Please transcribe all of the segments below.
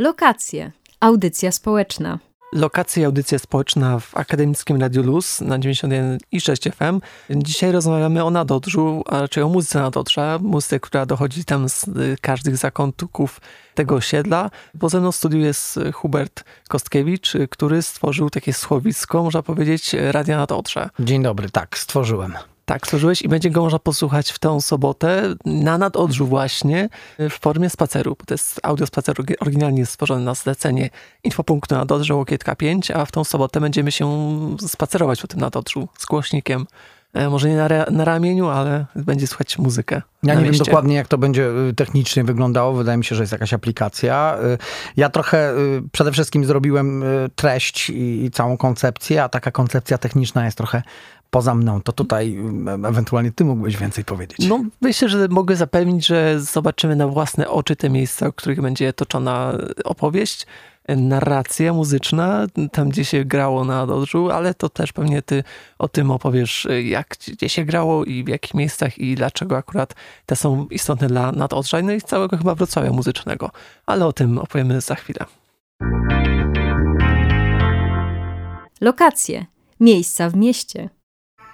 Lokacje. Audycja społeczna. Lokacje i audycja społeczna w Akademickim Radiu Luz na 91,6 FM. Dzisiaj rozmawiamy o nadodrzu, a raczej o muzyce nadodrza, muzyce, która dochodzi tam z y, każdych zakątków tego osiedla. Bo ze mną w studiu jest Hubert Kostkiewicz, który stworzył takie słowisko, można powiedzieć, Radia Nadodrze. Dzień dobry, tak, stworzyłem. Tak, stworzyłeś i będzie go można posłuchać w tę sobotę na nadodrzu właśnie w formie spaceru, bo to jest audio spacer oryginalnie stworzony na zlecenie Infopunktu nadodrze Łokietka 5, a w tą sobotę będziemy się spacerować po tym nadodrzu z głośnikiem. E, może nie na, na ramieniu, ale będzie słuchać muzykę. Ja nie mieście. wiem dokładnie, jak to będzie y, technicznie wyglądało. Wydaje mi się, że jest jakaś aplikacja. Y, ja trochę y, przede wszystkim zrobiłem treść i całą koncepcję, a taka koncepcja techniczna jest trochę poza mną, to tutaj ewentualnie ty mógłbyś więcej powiedzieć. No, myślę, że mogę zapewnić, że zobaczymy na własne oczy te miejsca, w których będzie toczona opowieść, narracja muzyczna, tam gdzie się grało na Dodżu, ale to też pewnie ty o tym opowiesz, jak, gdzie się grało i w jakich miejscach i dlaczego akurat te są istotne dla Nadodrza no i całego chyba Wrocławia muzycznego. Ale o tym opowiemy za chwilę. Lokacje. Miejsca w mieście.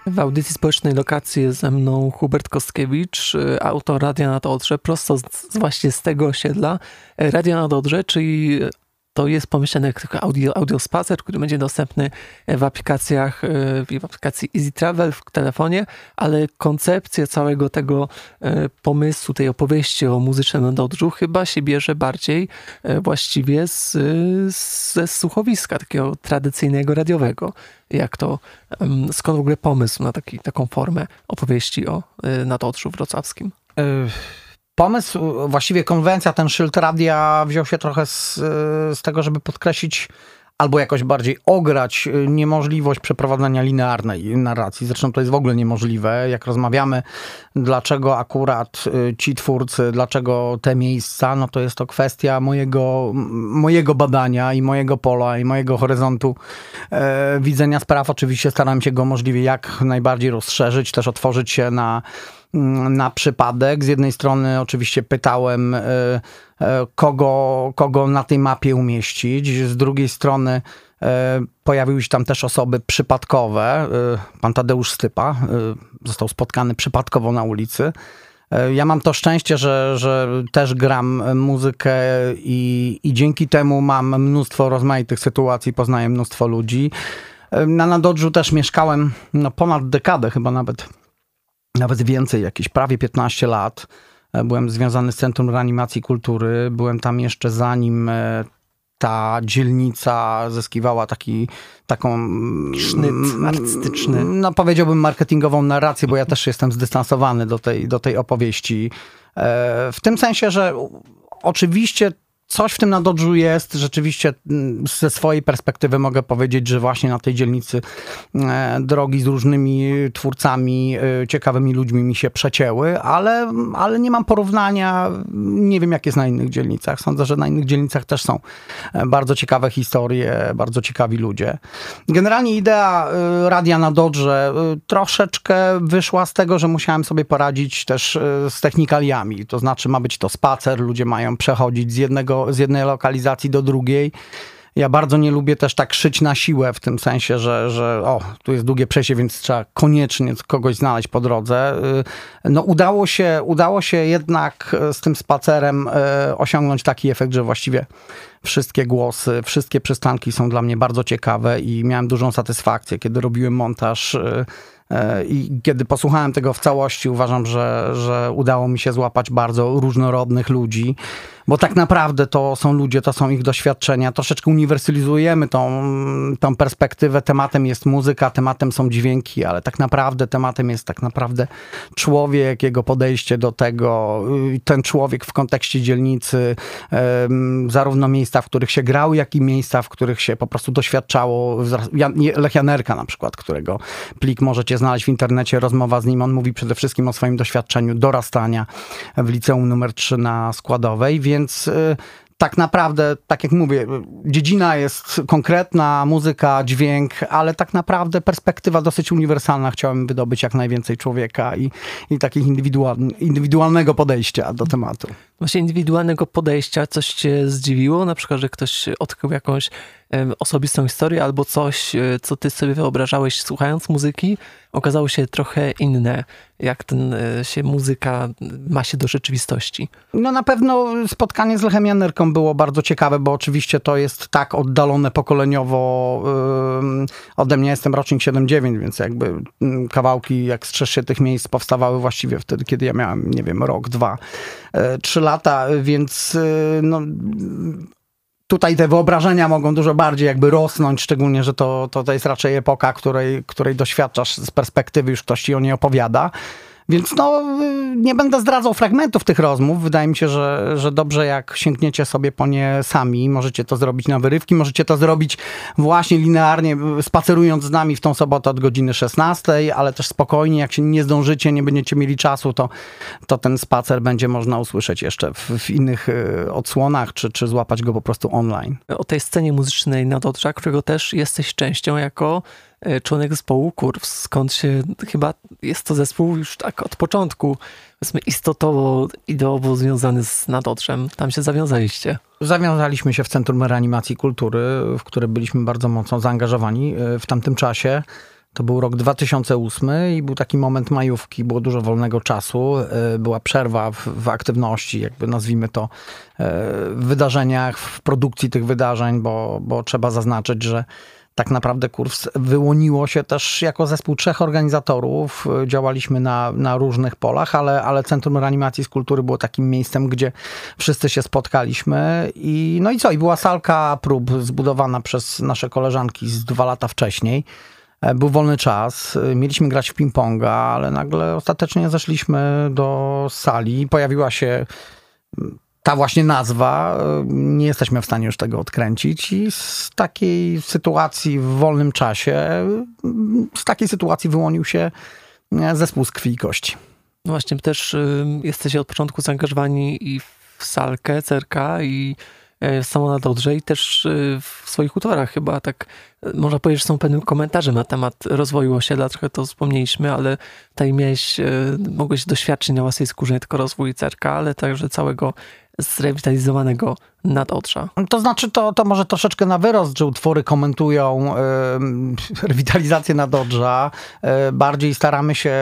W audycji społecznej lokacji jest ze mną Hubert Kostkiewicz, y, autor Radia na Dodrze, prosto z, właśnie z tego osiedla. Radio na Dodrze, czyli to jest pomyślany jak audio, audio spacer, który będzie dostępny w aplikacjach, w aplikacji Easy Travel w telefonie, ale koncepcja całego tego e, pomysłu, tej opowieści o muzycznym nadodrzu chyba się bierze bardziej e, właściwie z, ze słuchowiska, takiego tradycyjnego, radiowego. Jak to, skąd w ogóle pomysł na taki, taką formę opowieści o e, nadodrzu wrocławskim? Pomysł, właściwie konwencja, ten szyld radia wziął się trochę z, z tego, żeby podkreślić albo jakoś bardziej ograć niemożliwość przeprowadzania linearnej narracji. Zresztą to jest w ogóle niemożliwe. Jak rozmawiamy, dlaczego akurat y, ci twórcy, dlaczego te miejsca, no to jest to kwestia mojego, mojego badania i mojego pola i mojego horyzontu e, widzenia spraw. Oczywiście staram się go możliwie jak najbardziej rozszerzyć, też otworzyć się na na przypadek. Z jednej strony oczywiście pytałem, e, e, kogo, kogo na tej mapie umieścić. Z drugiej strony e, pojawiły się tam też osoby przypadkowe. Pan Tadeusz Stypa został spotkany przypadkowo na ulicy. Ja mam to szczęście, że, że też gram muzykę i, i dzięki temu mam mnóstwo rozmaitych sytuacji, poznaję mnóstwo ludzi. Na Nadodżu też mieszkałem no, ponad dekadę chyba nawet nawet więcej, jakieś prawie 15 lat. E, byłem związany z Centrum Reanimacji Kultury. Byłem tam jeszcze zanim e, ta dzielnica zyskiwała taki, taką... Sznyt artystyczny. No powiedziałbym marketingową narrację, bo ja też jestem zdystansowany do tej, do tej opowieści. E, w tym sensie, że oczywiście Coś w tym na Dodżu jest. Rzeczywiście mm, ze swojej perspektywy mogę powiedzieć, że właśnie na tej dzielnicy e, drogi z różnymi twórcami, e, ciekawymi ludźmi mi się przecięły, ale, ale nie mam porównania. Nie wiem, jak jest na innych dzielnicach. Sądzę, że na innych dzielnicach też są e, bardzo ciekawe historie, bardzo ciekawi ludzie. Generalnie idea radia na Dodrze troszeczkę wyszła z tego, że musiałem sobie poradzić też z technikaliami. To znaczy ma być to spacer, ludzie mają przechodzić z jednego z jednej lokalizacji do drugiej. Ja bardzo nie lubię też tak szyć na siłę, w tym sensie, że, że o, tu jest długie przejście, więc trzeba koniecznie kogoś znaleźć po drodze. Y, no udało się, udało się jednak z tym spacerem y, osiągnąć taki efekt, że właściwie wszystkie głosy, wszystkie przystanki są dla mnie bardzo ciekawe i miałem dużą satysfakcję, kiedy robiłem montaż y, i kiedy posłuchałem tego w całości, uważam, że, że udało mi się złapać bardzo różnorodnych ludzi bo tak naprawdę to są ludzie, to są ich doświadczenia. Troszeczkę uniwersalizujemy tą, tą perspektywę. Tematem jest muzyka, tematem są dźwięki, ale tak naprawdę tematem jest tak naprawdę człowiek, jego podejście do tego, y, ten człowiek w kontekście dzielnicy, zarówno miejsca, w których się grał, jak i miejsca, w których się po prostu doświadczało. Lech Janerka na przykład, którego plik możecie znaleźć w internecie, rozmowa z nim. On mówi przede wszystkim o swoim doświadczeniu dorastania w liceum numer 3 na Składowej, więc y, tak naprawdę, tak jak mówię, dziedzina jest konkretna, muzyka, dźwięk, ale tak naprawdę perspektywa dosyć uniwersalna. Chciałem wydobyć jak najwięcej człowieka i, i takiego indywidualnego podejścia do tematu. Właśnie indywidualnego podejścia coś cię zdziwiło? Na przykład, że ktoś odkrył jakąś osobistą historię albo coś, e, co ty sobie wyobrażałeś słuchając muzyki, okazało się trochę inne, jak ten e, się muzyka ma się do rzeczywistości. No na pewno spotkanie z Lechem Janerką było bardzo ciekawe, bo oczywiście to jest tak oddalone pokoleniowo ode mnie. Jestem rocznik 7-9, więc jakby mm, kawałki, jak strzesz się tych miejsc, powstawały właściwie wtedy, kiedy ja miałem, nie wiem, rok, dwa, yy, trzy lata, więc yy, no, tutaj te wyobrażenia mogą dużo bardziej jakby rosnąć, szczególnie, że to, to, to jest raczej epoka, której, której doświadczasz z perspektywy, już ktoś ci o niej opowiada. Więc no, nie będę zdradzał fragmentów tych rozmów. Wydaje mi się, że, że dobrze jak sięgniecie sobie po nie sami. Możecie to zrobić na wyrywki, możecie to zrobić właśnie linearnie, spacerując z nami w tą sobotę od godziny 16, ale też spokojnie, jak się nie zdążycie, nie będziecie mieli czasu, to, to ten spacer będzie można usłyszeć jeszcze w, w innych y, odsłonach, czy, czy złapać go po prostu online. O tej scenie muzycznej na Dodrza, którego też jesteś częścią jako członek zespołu Kurw, skąd się chyba jest to zespół już tak od początku, powiedzmy istotowo, ideowo związany z Nadodrzem. Tam się zawiązaliście. Zawiązaliśmy się w Centrum Reanimacji Kultury, w które byliśmy bardzo mocno zaangażowani e, w tamtym czasie. To był rok 2008 i był taki moment majówki, było dużo wolnego czasu, e, była przerwa w, w, aktywności, jakby nazwijmy to, w wydarzeniach, w produkcji tych wydarzeń, bo, bo trzeba zaznaczyć, że tak naprawdę kurs wyłoniło się też jako zespół trzech organizatorów. Działaliśmy na, na różnych polach, ale, ale Centrum Reanimacji z Kultury było takim miejscem, gdzie wszyscy się spotkaliśmy. I, no i co? I była salka prób zbudowana przez nasze koleżanki z dwa lata wcześniej. E, był wolny czas, mieliśmy grać w ping-ponga, ale nagle ostatecznie zeszliśmy do sali. Pojawiła się ta właśnie nazwa, e, nie jesteśmy w stanie już tego odkręcić i z takiej sytuacji w wolnym czasie, z takiej sytuacji wyłonił się e, zespół z krwi i kości. No właśnie, też y, jesteście od początku zaangażowani i w salkę, cerka i y, samo na Dodrze i też y, w swoich utworach chyba tak można powiedzieć, że są pewnym komentarzem na temat rozwoju osiedla, trochę to wspomnieliśmy, ale tutaj miałeś, mogłeś doświadczyć na własnej skórze nie tylko rozwój cerka, ale także całego zrewitalizowanego nadodrza. To znaczy, to, to może troszeczkę na wyrost, że utwory komentują y, rewitalizację nadodrza. Y, bardziej staramy się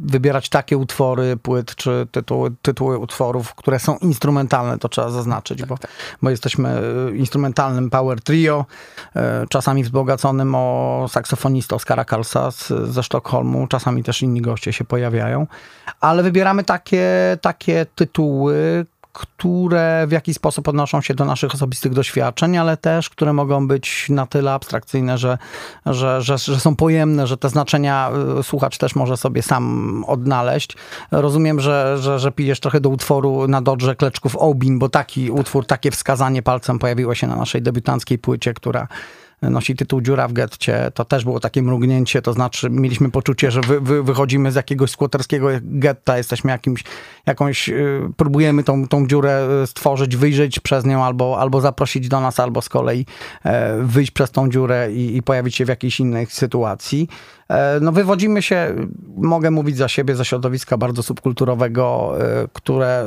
wybierać takie utwory, płyt czy tytuły, tytuły utworów, które są instrumentalne, to trzeba zaznaczyć, tak, bo, tak. bo jesteśmy instrumentalnym power trio, y, czasami wzbogaconym o saksofonistę Oskara Karlsa z, ze Sztokholmu, czasami też inni goście się pojawiają, ale wybieramy takie, takie tytuły, które w jakiś sposób odnoszą się do naszych osobistych doświadczeń, ale też, które mogą być na tyle abstrakcyjne, że, że, że, że są pojemne, że te znaczenia y, słuchacz też może sobie sam odnaleźć. Rozumiem, że, że, że pijesz trochę do utworu na Dodrze Kleczków Obin, bo taki utwór, takie wskazanie palcem pojawiło się na naszej debiutanckiej płycie, która nosi tytuł Dziura w getcie, to też było takie mrugnięcie, to znaczy mieliśmy poczucie, że wy, wy, wychodzimy z jakiegoś skłoterskiego getta, jesteśmy jakimś, jakąś, y, próbujemy tą, tą dziurę y, stworzyć, wyjrzeć przez nią albo, albo zaprosić do nas, albo z kolei e, wyjść przez tą dziurę i, i pojawić się w jakiejś innej sytuacji. E, no wywodzimy się, mogę mówić za siebie, ze środowiska bardzo subkulturowego, e, które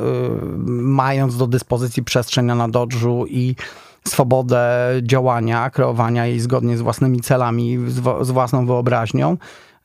mając do dyspozycji przestrzeń na Dodżu i swobodę działania, kreowania jej zgodnie z własnymi celami, z, z własną wyobraźnią.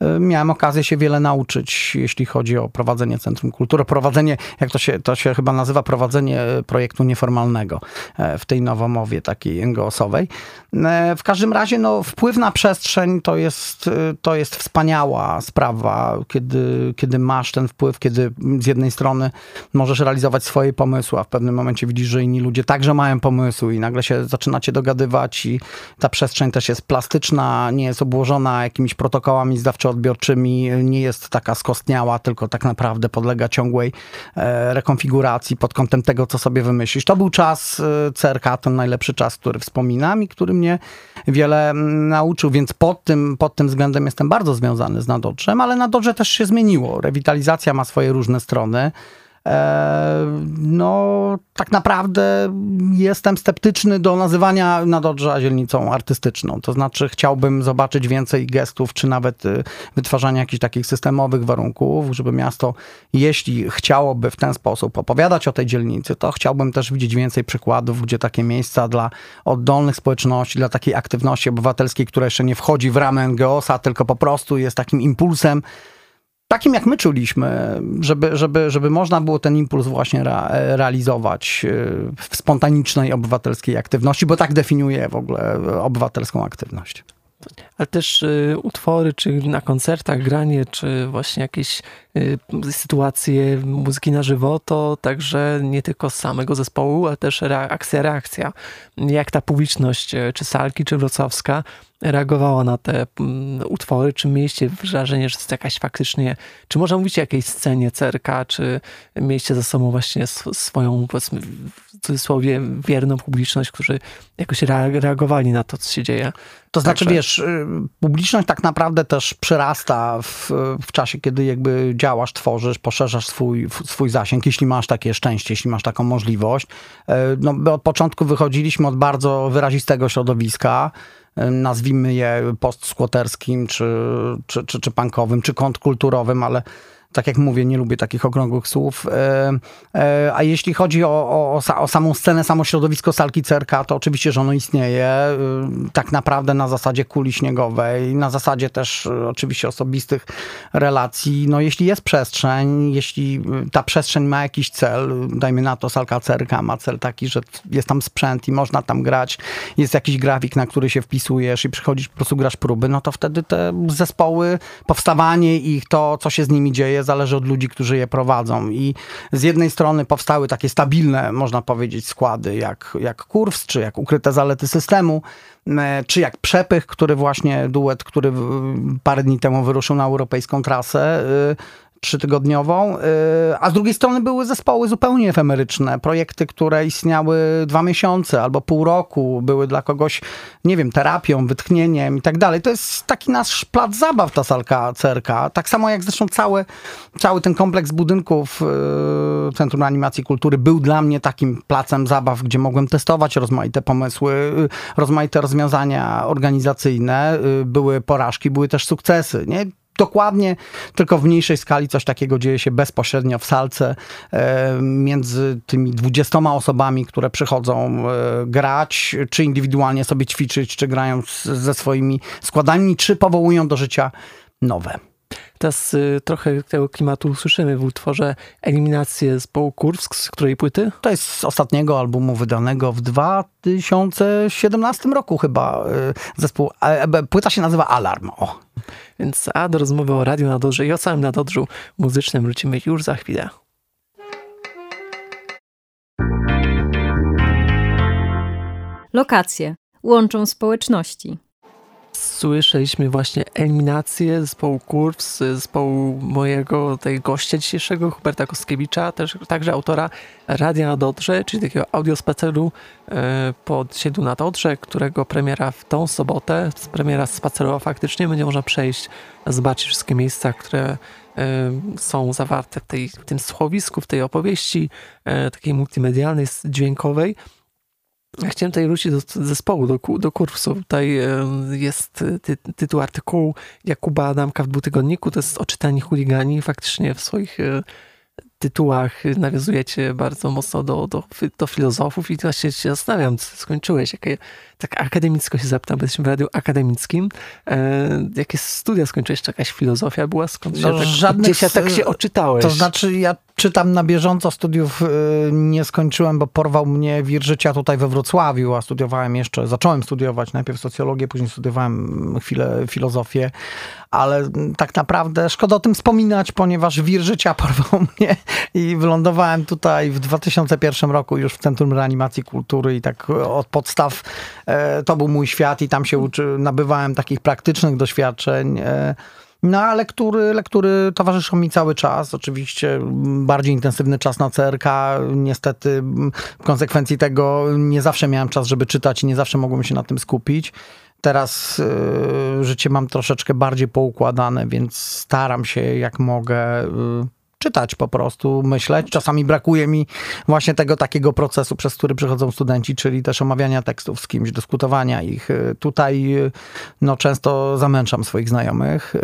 Y, miałem okazję się wiele nauczyć, jeśli chodzi o prowadzenie Centrum Kultury, prowadzenie, jak to się, to się chyba nazywa, prowadzenie projektu nieformalnego e, w tej nowomowie takiej NGO-sowej. E, w każdym razie no, wpływ na przestrzeń to jest, e, to jest wspaniała sprawa, kiedy, kiedy masz ten wpływ, kiedy z jednej strony możesz realizować swoje pomysły, a w pewnym momencie widzisz, że inni ludzie także mają pomysły i nagle się zaczynacie dogadywać i ta przestrzeń też jest plastyczna, nie jest obłożona jakimiś protokołami zdawczo-odbiorczymi, nie jest taka skostniała, tylko tak naprawdę podlega ciągłej e, rekonfiguracji pod kątem tego, co sobie wymyślisz. To był czas CRK, ten najlepszy czas, który wspominam i który mnie wiele mm, nauczył, więc pod tym, pod tym względem jestem bardzo związany z Nadodrzem, ale Nadodrze też się zmieniło. Rewitalizacja ma swoje różne strony. E, no, tak naprawdę jestem sceptyczny do nazywania Nadodrza dzielnicą artystyczną. To znaczy chciałbym zobaczyć więcej gestów, czy nawet y, wytwarzania jakichś takich systemowych warunków, żeby miasto, jeśli chciałoby w ten sposób opowiadać o tej dzielnicy, to chciałbym też widzieć więcej przykładów, gdzie takie miejsca dla oddolnych społeczności, dla takiej aktywności obywatelskiej, która jeszcze nie wchodzi w ramę NGOS-a, tylko po prostu jest takim impulsem, takim jak my czuliśmy, żeby, żeby, żeby można było ten impuls właśnie realizować e, w spontanicznej obywatelskiej aktywności, bo tak definiuje w ogóle obywatelską aktywność. Ale też y, utwory, czy na koncertach granie, czy właśnie jakieś sytuacje muzyki na żywo, to także nie tylko z samego zespołu, ale też akcja, reakcja. Jak ta publiczność, y, czy Salki, czy Wrocławska reagowała na te utwory, czy mieliście wrażenie, że to jest jakaś faktycznie, czy można mówić o jakiejś scenie cerka, czy mieliście za sobą właśnie swoją, powiedzmy, w cudzysłowie, wierną publiczność, którzy jakoś reagowali na to, co się dzieje? To znaczy, Także... wiesz, y, publiczność tak naprawdę też przyrasta w, w czasie, kiedy jakby działasz, tworzysz, poszerzasz swój, swój zasięg, jeśli masz takie szczęście, jeśli masz taką możliwość. E, no, my od początku wychodziliśmy od bardzo wyrazistego środowiska, e, nazwijmy je postskłoterskim, czy, czy, czy, czy punkowym, czy kontrkulturowym, ale tak jak mówię, nie lubię takich okrągłych słów. E, e, a jeśli chodzi o, o, o samą scenę, samo środowisko salki cerka, to oczywiście, że ono istnieje e, tak naprawdę na zasadzie kuli śniegowej, na zasadzie też oczywiście osobistych relacji. No jeśli jest przestrzeń, jeśli ta przestrzeń ma jakiś cel, dajmy na to salka cerka ma cel taki, że jest tam sprzęt i można tam grać, jest jakiś grafik, na który się wpisujesz i przychodzisz, po prostu grasz próby, no to wtedy te zespoły, powstawanie ich, to co się z nimi dzieje, zależy od ludzi, którzy je prowadzą. I z jednej strony powstały takie stabilne, można powiedzieć, składy jak, jak Kurws, czy jak Ukryte Zalety Systemu, czy jak Przepych, który właśnie, duet, który parę dni temu wyruszył na europejską trasę, y, trzytygodniową, y, a z drugiej strony były zespoły zupełnie efemeryczne, projekty, które istniały dwa miesiące albo pół roku, były dla kogoś, nie wiem, terapią, wytchnieniem i tak dalej. To jest taki nasz plac zabaw, ta salka cerka. Tak samo jak zresztą cały, cały ten kompleks budynków y, Centrum Animacji Kultury był dla mnie takim placem zabaw, gdzie mogłem testować rozmaite pomysły, y, rozmaite rozwiązania organizacyjne. Były porażki, były też sukcesy. Nie? Dokładnie, tylko w mniejszej skali coś takiego dzieje się bezpośrednio w salce e, między tymi dwudziestoma osobami, które przychodzą e, grać, czy indywidualnie sobie ćwiczyć, czy grają ze swoimi składami, czy powołują do życia nowe. Teraz y, trochę tego klimatu słyszymy w utworze Eliminację z Kursk, z której płyty? To jest z ostatniego albumu wydanego w 2017 roku chyba. Y, zespół, e, płyta się nazywa Alarm. O. Więc a do rozmowy o Radiu na Dodrze i o całym nadodrzu muzycznym wrócimy już za chwilę. Lokacje łączą społeczności słyszeliśmy właśnie eliminację zespołu Kurws, zespołu mojego tej gościa dzisiejszego, Huberta Koskiewicza, też, także autora Radia na Dodrze, czyli takiego audiospaceru e, pod siedlu na Dodrze, którego premiera w tą sobotę, premiera spacerowa faktycznie, będzie można przejść, zobaczyć wszystkie miejsca, które e, są zawarte w, tej, w tym słuchowisku, w tej opowieści e, takiej multimedialnej, dźwiękowej. Ja chciałem tutaj wrócić do zespołu, do, do kursu. Tutaj jest ty, tytuł artykułu Jakuba Adamka w dwutygodniku. To jest oczytani chuligani. Faktycznie w swoich e, tytułach nawiązujecie bardzo mocno do, do, do filozofów i właśnie się zastanawiam, co skończyłeś, jakie, tak akademicko się zapytam, bo jesteśmy w radiu akademickim, e, jakie studia skończyłeś, czy jakaś filozofia była, skąd no, się tak, żadnych, gdzieś ja tak się oczytałeś? To znaczy ja czytam na bieżąco, studiów y, nie skończyłem, bo porwał mnie wir życia tutaj we Wrocławiu, a studiowałem jeszcze, zacząłem studiować najpierw socjologię, później studiowałem chwilę filozofię, ale tak naprawdę szkoda o tym wspominać, ponieważ wir życia porwał mnie i wylądowałem tutaj w 2001 roku już w Centrum Reanimacji Kultury i tak od podstaw e, to był mój świat i tam się uczy, nabywałem takich praktycznych doświadczeń. E, no a lektury, lektury towarzyszą mi cały czas. Oczywiście bardziej intensywny czas na CRK. Niestety w konsekwencji tego nie zawsze miałem czas, żeby czytać i nie zawsze mogłem się na tym skupić. Teraz życie mam troszeczkę bardziej poukładane, więc staram się jak mogę y, czytać po prostu, myśleć. Czasami brakuje mi właśnie tego takiego procesu, przez który przychodzą studenci, czyli też omawiania tekstów z kimś, dyskutowania ich. Tutaj no, często zamęczam swoich znajomych.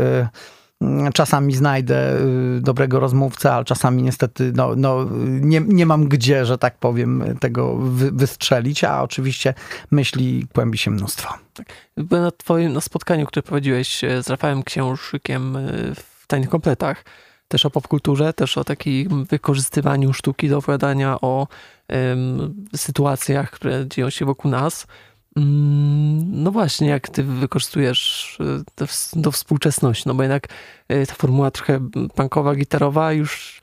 Czasami znajdę y, dobrego rozmówcę, ale czasami niestety no, no, nie, nie mam gdzie, że tak powiem, tego wy, wystrzelić, a oczywiście myśli kłębi się mnóstwo. Byłem na twoim na spotkaniu, które prowadziłeś e, z Rafałem Książykiem e, w Tajnych Kompletach, też o popkulturze, też o takim wykorzystywaniu sztuki do opowiadania o sytuacjach, które dzieją się wokół nas. Mm, no właśnie, jak ty wykorzystujesz e, do współczesności, no bo jednak e, ta formuła trochę punkowa, gitarowa już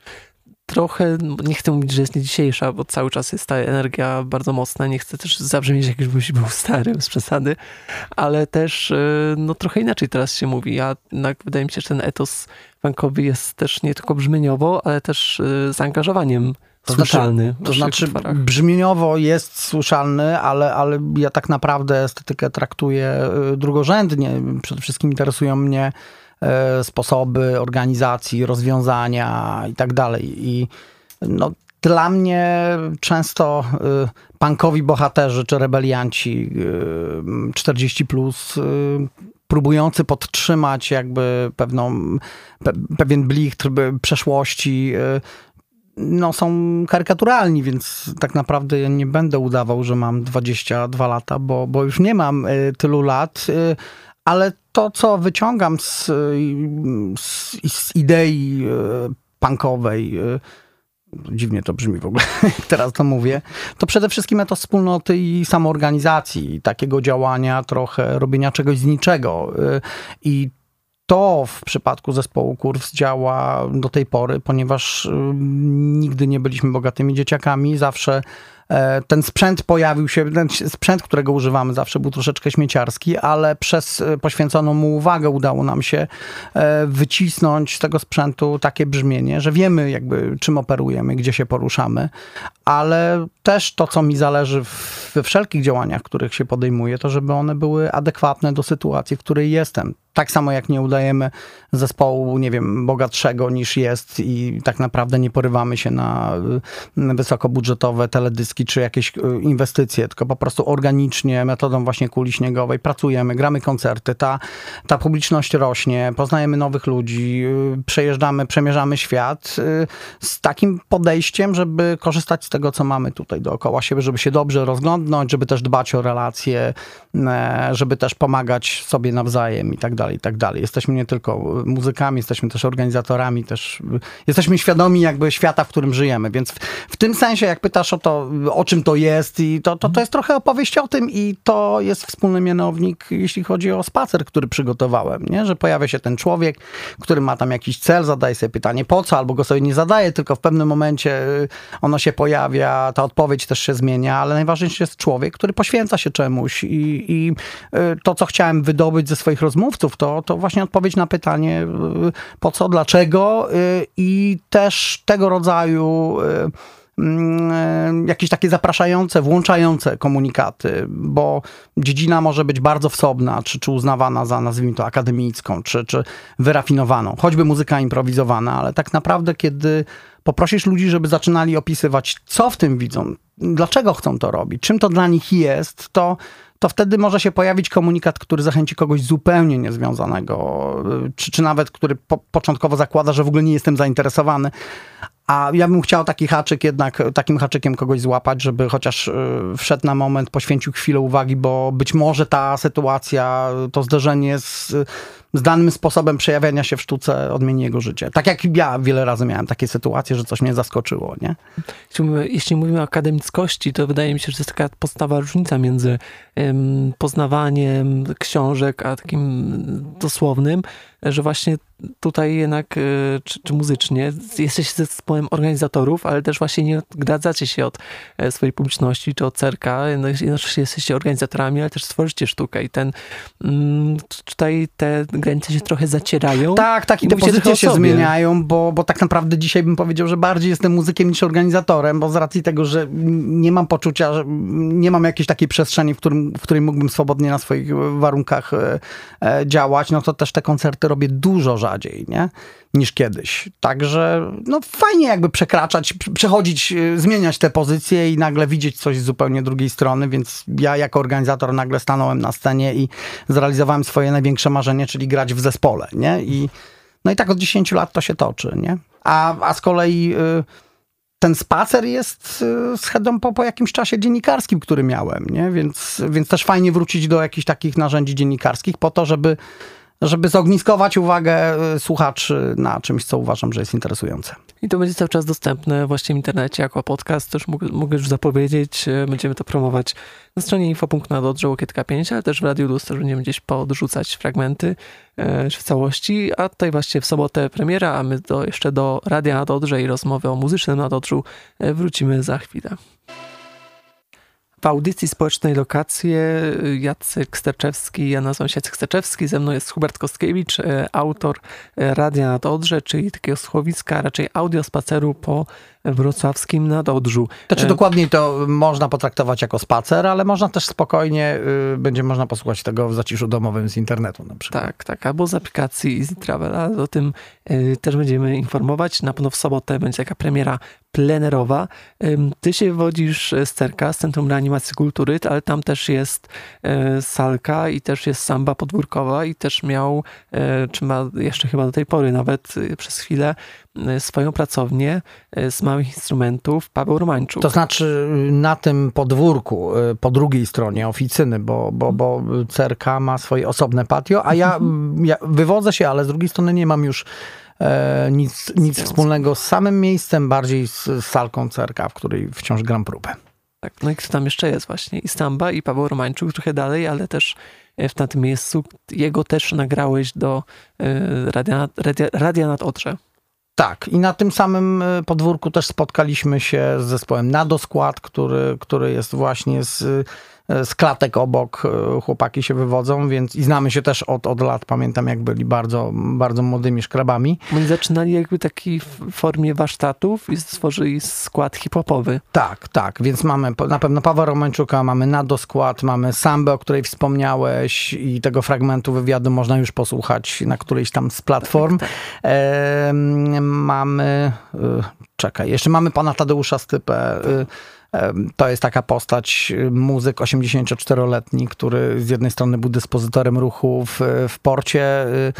trochę, nie chcę mówić, że jest nie dzisiejsza, bo cały czas jest ta energia bardzo mocna, nie chcę też zabrzmieć jakbyś był starym z przesady, ale też e, no trochę inaczej teraz się mówi, a jednak wydaje mi się, że ten etos punkowy jest też nie tylko brzmieniowo, ale też zaangażowaniem to znaczy- słyszalny. Znaczy, to znaczy, brzmieniowo jest słyszalny, ale, ale ja tak naprawdę estetykę traktuję y, drugorzędnie. Przede wszystkim interesują mnie sposoby organizacji, rozwiązania i tak dalej. I no, dla mnie często y, punkowi bohaterzy czy rebelianci 40 y, plus próbujący podtrzymać jakby pewną, pe, pewien blichtr przeszłości, no, są karykaturalni, więc tak naprawdę ja nie będę udawał, że mam 22 lata, bo, bo już nie mam y, tylu lat, y, ale to, co wyciągam z, z, z idei y, punkowej, dziwnie to brzmi w ogóle, teraz to mówię, to przede wszystkim to wspólnoty i samoorganizacji, takiego działania, trochę robienia czegoś z niczego. I to w przypadku zespołu Kurws działa do tej pory, ponieważ nigdy nie byliśmy bogatymi dzieciakami, zawsze ten sprzęt pojawił się, ten sprzęt, którego używamy zawsze był troszeczkę śmieciarski, ale przez e, poświęconą mu uwagę udało nam się e, wycisnąć z tego sprzętu takie brzmienie, że wiemy jakby czym operujemy, gdzie się poruszamy, ale też to, co mi zależy we wszelkich działaniach, których się podejmuje, to żeby one były adekwatne do sytuacji, w której jestem. Tak samo jak nie udajemy zespołu, nie wiem, bogatszego niż jest i tak naprawdę nie porywamy się na wysokobudżetowe teledyski czy jakieś e, inwestycje, tylko po prostu organicznie, metodą właśnie kuli śniegowej pracujemy, gramy koncerty, ta, ta publiczność rośnie, poznajemy nowych ludzi, e, przejeżdżamy, przemierzamy świat e, z takim podejściem, żeby korzystać z tego, co mamy tutaj dookoła siebie, żeby się dobrze rozglądnąć, żeby też dbać o relacje, żeby też pomagać sobie nawzajem i tak dalej, i tak dalej. Jesteśmy nie tylko muzykami, jesteśmy też organizatorami, też jesteśmy świadomi jakby świata, w którym żyjemy, więc w, w tym sensie, jak pytasz o to, o czym to jest i to, to, to jest trochę opowieść o tym i to jest wspólny mianownik, jeśli chodzi o spacer, który przygotowałem, nie? że pojawia się ten człowiek, który ma tam jakiś cel, zadaje sobie pytanie po co, albo go sobie nie zadaje, tylko w pewnym momencie y, ono się pojawia, ta odpowiedź też się zmienia, ale najważniejszy jest człowiek, który poświęca się czemuś i, i to, co chciałem wydobyć ze swoich rozmówców, to, to właśnie odpowiedź na pytanie y, po co, dlaczego i też tego rodzaju Mm, jakieś takie zapraszające, włączające komunikaty, bo dziedzina może być bardzo wsobna, czy, czy uznawana za, nazwijmy to, akademicką, czy, czy wyrafinowaną, choćby muzyka improwizowana, ale tak naprawdę, kiedy poprosisz ludzi, żeby zaczynali opisywać, co w tym widzą, dlaczego chcą to robić, czym to dla nich jest, to, to wtedy może się pojawić komunikat, który zachęci kogoś zupełnie niezwiązanego, czy, czy nawet który po, początkowo zakłada, że w ogóle nie jestem zainteresowany, a ja bym chciał taki haczyk jednak, takim haczykiem kogoś złapać, żeby chociaż y, wszedł na moment, poświęcił chwilę uwagi, bo być może ta sytuacja, to zderzenie z, z danym sposobem przejawiania się w sztuce odmieni jego życie. Tak jak ja wiele razy miałem takie sytuacje, że coś mnie zaskoczyło, nie? Jeśli mówimy o akademickości, to wydaje mi się, że to jest taka podstawa różnica między poznawaniem książek, a takim dosłownym, że właśnie tutaj jednak, e, czy, czy muzycznie, jesteście zespołem organizatorów, ale też właśnie nie odgradzacie się od e, swojej publiczności, czy od cerka, jesteście organizatorami, ale też stworzycie sztukę i ten, mm, tutaj te granice się trochę zacierają. Tak, tak, i, te pozycje się zmieniają, bo, bo tak naprawdę dzisiaj bym powiedział, że bardziej jestem muzykiem niż organizatorem, bo z racji tego, że nie mam poczucia, że nie mam jakiejś takiej przestrzeni, w, którym, w której mógłbym swobodnie na swoich warunkach e, e, działać, no to też te koncerty robię dużo rzadziej, nie? Niż kiedyś. Także no fajnie jakby przekraczać, prze- przechodzić, e, zmieniać te pozycje i nagle widzieć coś z zupełnie drugiej strony, więc ja jako organizator nagle stanąłem na scenie i zrealizowałem swoje największe marzenie, czyli grać w zespole, nie? I, no i tak od 10 lat to się toczy, nie? A, a z kolei y, ten spacer jest y, schedą po, po jakimś czasie dziennikarskim, który miałem, nie? Więc, więc też fajnie wrócić do jakichś takich narzędzi dziennikarskich po to, żeby, żeby zogniskować uwagę y, słuchaczy na czymś, co uważam, że jest interesujące. I to będzie cały czas dostępne właśnie w internecie jako podcast. Też mogę, mogę już zapowiedzieć. e, Będziemy to promować na stronie info.na Dodrze Łokietka 5, ale też w Radiu Luz będziemy gdzieś podrzucać fragmenty e, w całości. A tutaj właśnie w sobotę premiera, a my do, jeszcze do Radia na Dodrze i rozmowy o muzycznym na Dodrzu e, wrócimy za chwilę. W audycji społecznej Lokacje y, Jacek Sterczewski, ja nazywam się Jacek Sterczewski, ze mną jest Hubert Kostkiewicz, e, autor e, Radia nad Odrze, czyli takiego słuchowiska, raczej audiospaceru po wrocławskim nadodrzu. Znaczy E, dokładniej to można potraktować jako spacer, ale można też spokojnie, y, będzie można posłuchać tego w zaciszu domowym z internetu na przykład. Tak, tak, albo z aplikacji Easy Travel, ale o tym y, też będziemy informować. Na pewno w sobotę będzie taka premiera plenerowa. Ym, Ty się wodzisz z Cerka, z Centrum Reanimacji Kultury, ale tam też jest y, salka i też jest samba podwórkowa i też miał, y, czy ma jeszcze chyba do tej pory nawet y, przez chwilę y, swoją pracownię y, z małych instrumentów Paweł Romańczuk. To znaczy y, na tym podwórku, y, po drugiej stronie oficyny, bo, bo, bo Cerka ma swoje osobne patio, a ja, Mhm. ja wywodzę się, ale z drugiej strony nie mam już e, nic, nic wspólnego z samym miejscem, bardziej z, z salką Cerka, w której wciąż gram próbę. Tak, no i kto tam jeszcze jest właśnie? I Stamba, i Paweł Romańczuk trochę dalej, ale też e, w na tym miejscu jego też nagrałeś do e, Radia, Radia, Radia nad Odrze. Tak, i na tym samym y, podwórku też spotkaliśmy się z zespołem Nadoskład, który, który jest właśnie z, z klatek obok. y, Chłopaki się wywodzą, więc i znamy się też od, od lat. Pamiętam, jak byli bardzo, bardzo młodymi szkrabami. Oni zaczynali jakby taki w formie warsztatów i stworzyli skład hip-hopowy. Tak, tak, więc mamy na pewno Pawła Romańczuka, mamy Nadoskład, mamy Sambę, o której wspomniałeś i tego fragmentu wywiadu można już posłuchać na którejś tam z platform. Tak, Em, mamy, y, czekaj, jeszcze mamy pana Tadeusza Stypę. y, To jest taka postać, y, muzyk 84-letni, który z jednej strony był dyspozytorem ruchu w, w porcie y,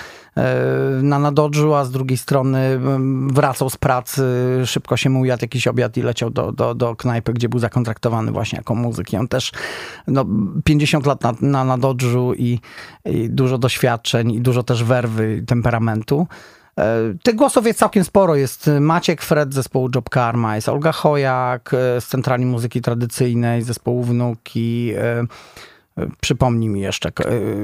y, na Nadodrzu, a z drugiej strony mm, wracał z pracy, szybko się mu ujadł jakiś obiad i leciał do, do, do knajpy, gdzie był zakontraktowany właśnie jako muzyk. I on też no, 50 lat na, na Nadodrzu i, i dużo doświadczeń i dużo też werwy temperamentu. E, Tych głosów jest całkiem sporo. Jest Maciek Fred z zespołu Job Karma, jest Olga Chojak e, z Centrali Muzyki Tradycyjnej, zespołu Wnuki. e, Przypomnij mi jeszcze.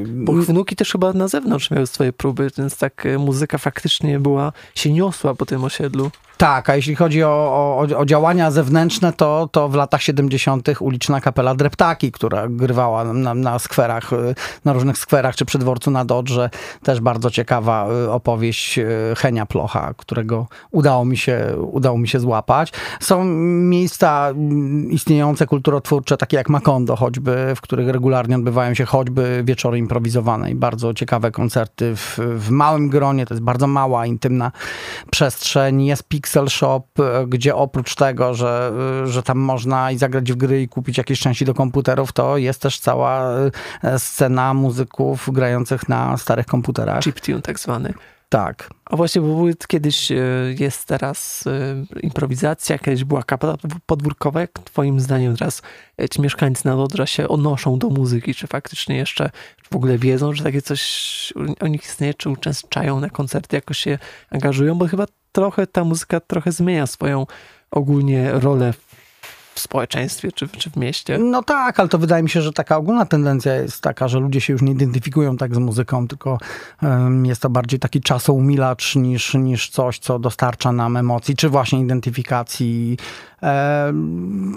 Bo wnuki też chyba na zewnątrz miały swoje próby, więc tak muzyka faktycznie była, się niosła po tym osiedlu. Tak, a jeśli chodzi o, o, o działania zewnętrzne, to, to w latach 70. uliczna kapela Dreptaki, która grywała na, na skwerach, y, na różnych skwerach czy przy dworcu na Dodrze. Też bardzo ciekawa y, opowieść y, Henia Plocha, którego udało mi się, udało mi się złapać. Są miejsca mm, istniejące, kulturotwórcze, takie jak Makondo choćby, w których regularnie odbywają się choćby wieczory improwizowane i bardzo ciekawe koncerty w, w małym gronie. To jest bardzo mała, intymna przestrzeń. Jest Pixel Shop, e, gdzie oprócz tego, że, e, że tam można i zagrać w gry i kupić jakieś części do komputerów, to jest też cała e, scena muzyków grających na starych komputerach. Chiptune tak zwany. Tak. A właśnie, bo kiedyś jest teraz improwizacja, kiedyś była kapela podwórkowa. Jak twoim zdaniem teraz ci mieszkańcy Nadodra się odnoszą do muzyki? Czy faktycznie jeszcze w ogóle wiedzą, że takie coś u nich istnieje? Czy uczęszczają na koncerty, jakoś się angażują? Bo chyba trochę ta muzyka trochę zmienia swoją ogólnie rolę w- społeczeństwie czy, czy w mieście. No tak, ale to wydaje mi się, że taka ogólna tendencja jest taka, że ludzie się już nie identyfikują tak z muzyką, tylko em, jest to bardziej taki czasoumilacz niż, niż coś, co dostarcza nam emocji, czy właśnie identyfikacji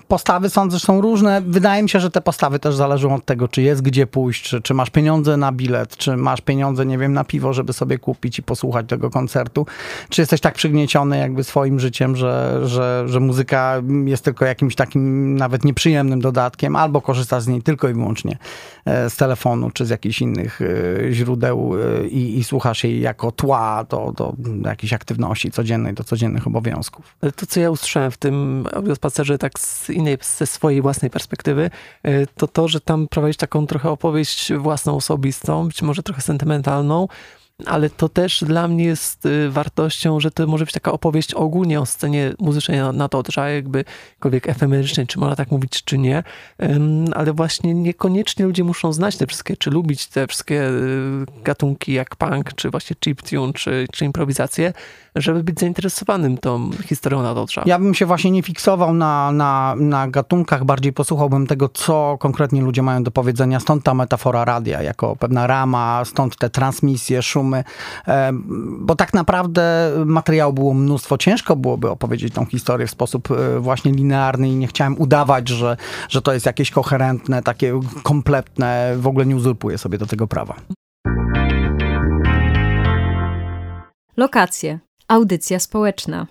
postawy są różne. Wydaje mi się, że te postawy też zależą od tego, czy jest gdzie pójść, czy, czy masz pieniądze na bilet, czy masz pieniądze, nie wiem, na piwo, żeby sobie kupić i posłuchać tego koncertu, czy jesteś tak przygnieciony jakby swoim życiem, że, że, że muzyka jest tylko jakimś takim nawet nieprzyjemnym dodatkiem, albo korzystasz z niej tylko i wyłącznie e, z telefonu, czy z jakichś innych e, źródeł i, i słuchasz jej jako tła do, do jakiejś aktywności codziennej, do codziennych obowiązków. To, co ja usłyszałem w tym audiospacerze tak z innej, ze swojej własnej perspektywy, e, to to, że tam prowadzisz taką trochę opowieść własną, osobistą, być może trochę sentymentalną, ale to też dla mnie jest y, wartością, że to może być taka opowieść ogólnie o scenie muzycznej na, na Dodrze, jakbykolwiek efemerycznej, czy można tak mówić, czy nie, ale właśnie niekoniecznie ludzie muszą znać te wszystkie, czy lubić te wszystkie y, gatunki jak punk, czy właśnie chiptune, czy, czy improwizację, żeby być zainteresowanym tą historią na Dodrza. Ja bym się właśnie nie fiksował na, na, na gatunkach, bardziej posłuchałbym tego, co konkretnie ludzie mają do powiedzenia, stąd ta metafora radia, jako pewna rama, stąd te transmisje, bo tak naprawdę materiału było mnóstwo. Ciężko byłoby opowiedzieć tą historię w sposób e, właśnie linearny i nie chciałem udawać, że, że to jest jakieś koherentne, takie kompletne, w ogóle nie uzurpuję sobie do tego prawa. Lokacje. Audycja społeczna.